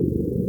you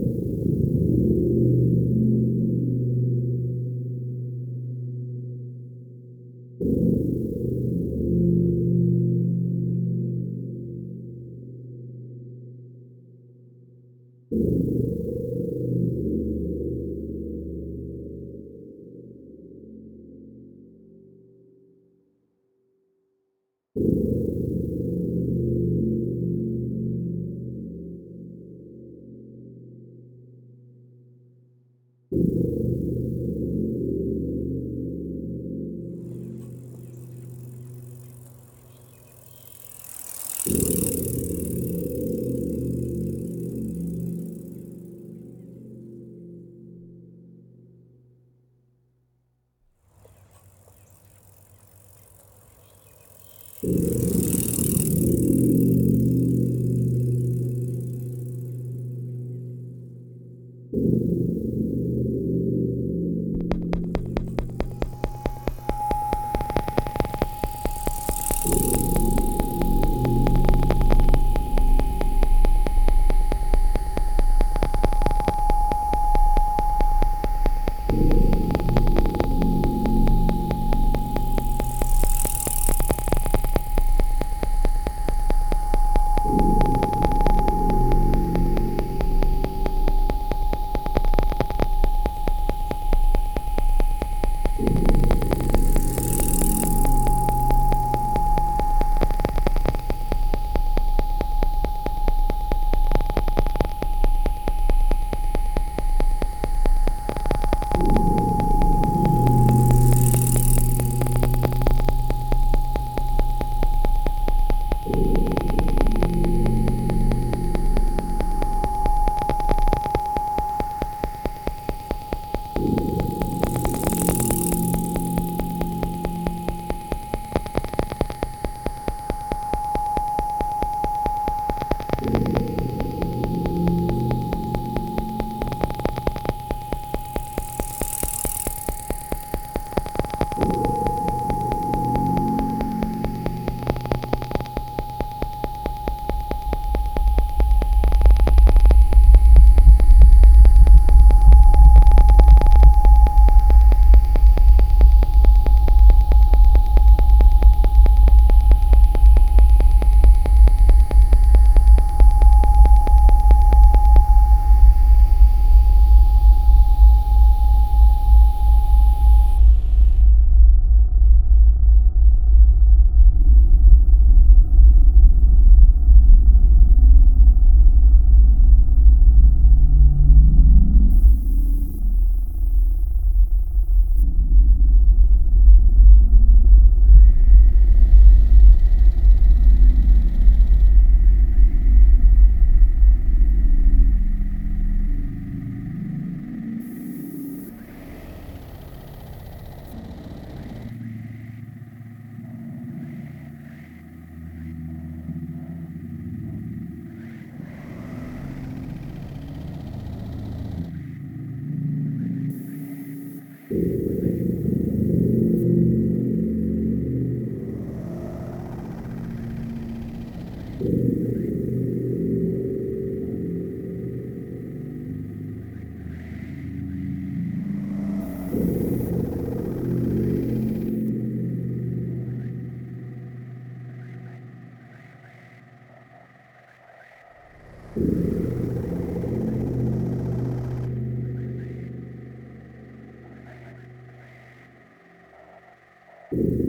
Yeah.